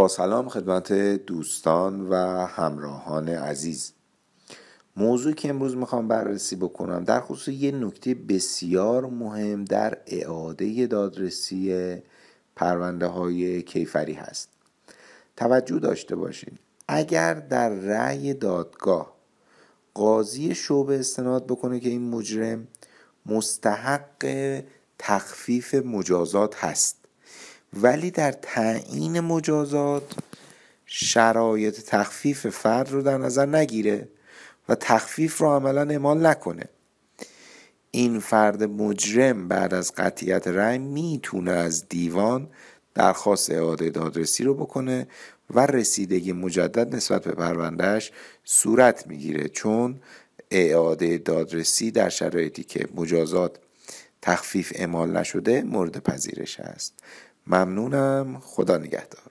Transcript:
با سلام خدمت دوستان و همراهان عزیز. موضوعی که امروز می‌خوام بررسی بکنم در خصوص یه نکته بسیار مهم در اعاده دادرسی پرونده های کیفری هست. توجه داشته باشید اگر در رأی دادگاه قاضی شعبه استناد بکنه که این مجرم مستحق تخفیف مجازات هست ولی در تعیین مجازات شرایط تخفیف فرد رو در نظر نگیره و تخفیف رو عملا اعمال نکنه. این فرد مجرم بعد از قطیت رأی می‌تونه از دیوان درخواست اعاده دادرسی رو بکنه و رسیدگی مجدد نسبت به پروندهش صورت می‌گیره چون اعاده دادرسی در شرایطی که مجازات تخفیف اعمال نشده مورد پذیرش است. ممنونم. خدا نگهدار.